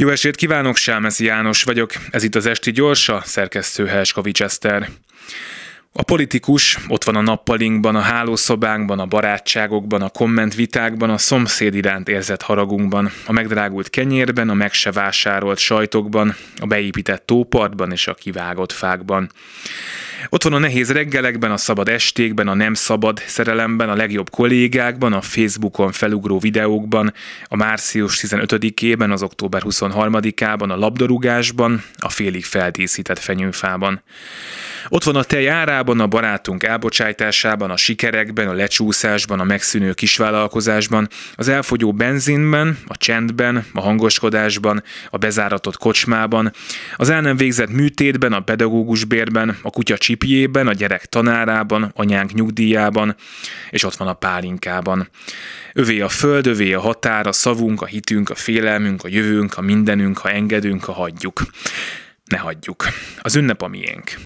Jó estét kívánok, Sámeszi János vagyok. Ez itt az Esti Gyorsa, szerkesztő Helskovics Eszter. A politikus ott van a nappalinkban, a hálószobánkban, a barátságokban, a kommentvitákban, a szomszéd iránt érzett haragunkban, a megdrágult kenyérben, a meg se vásárolt sajtokban, a beépített tópartban és a kivágott fákban. Ott van a nehéz reggelekben, a szabad estékben, a nem szabad szerelemben, a legjobb kollégákban, a Facebookon felugró videókban, a március 15-ében, az október 23-ában, a labdarúgásban, a félig feldíszített fenyőfában. Ott van a tej árában, a barátunk elbocsájtásában, a sikerekben, a lecsúszásban, a megszűnő kisvállalkozásban, az elfogyó benzinben, a csendben, a hangoskodásban, a bezáratott kocsmában, az el nem végzett műtétben, a pedagógus bérben, a kutya csipjében, a gyerek tanárában, anyánk nyugdíjában, és ott van a pálinkában. Övé a föld, övé a határ, a szavunk, a hitünk, a félelmünk, a jövőnk, a mindenünk, ha engedünk, ha hagyjuk. Ne hagyjuk. Az ünnep a miénk.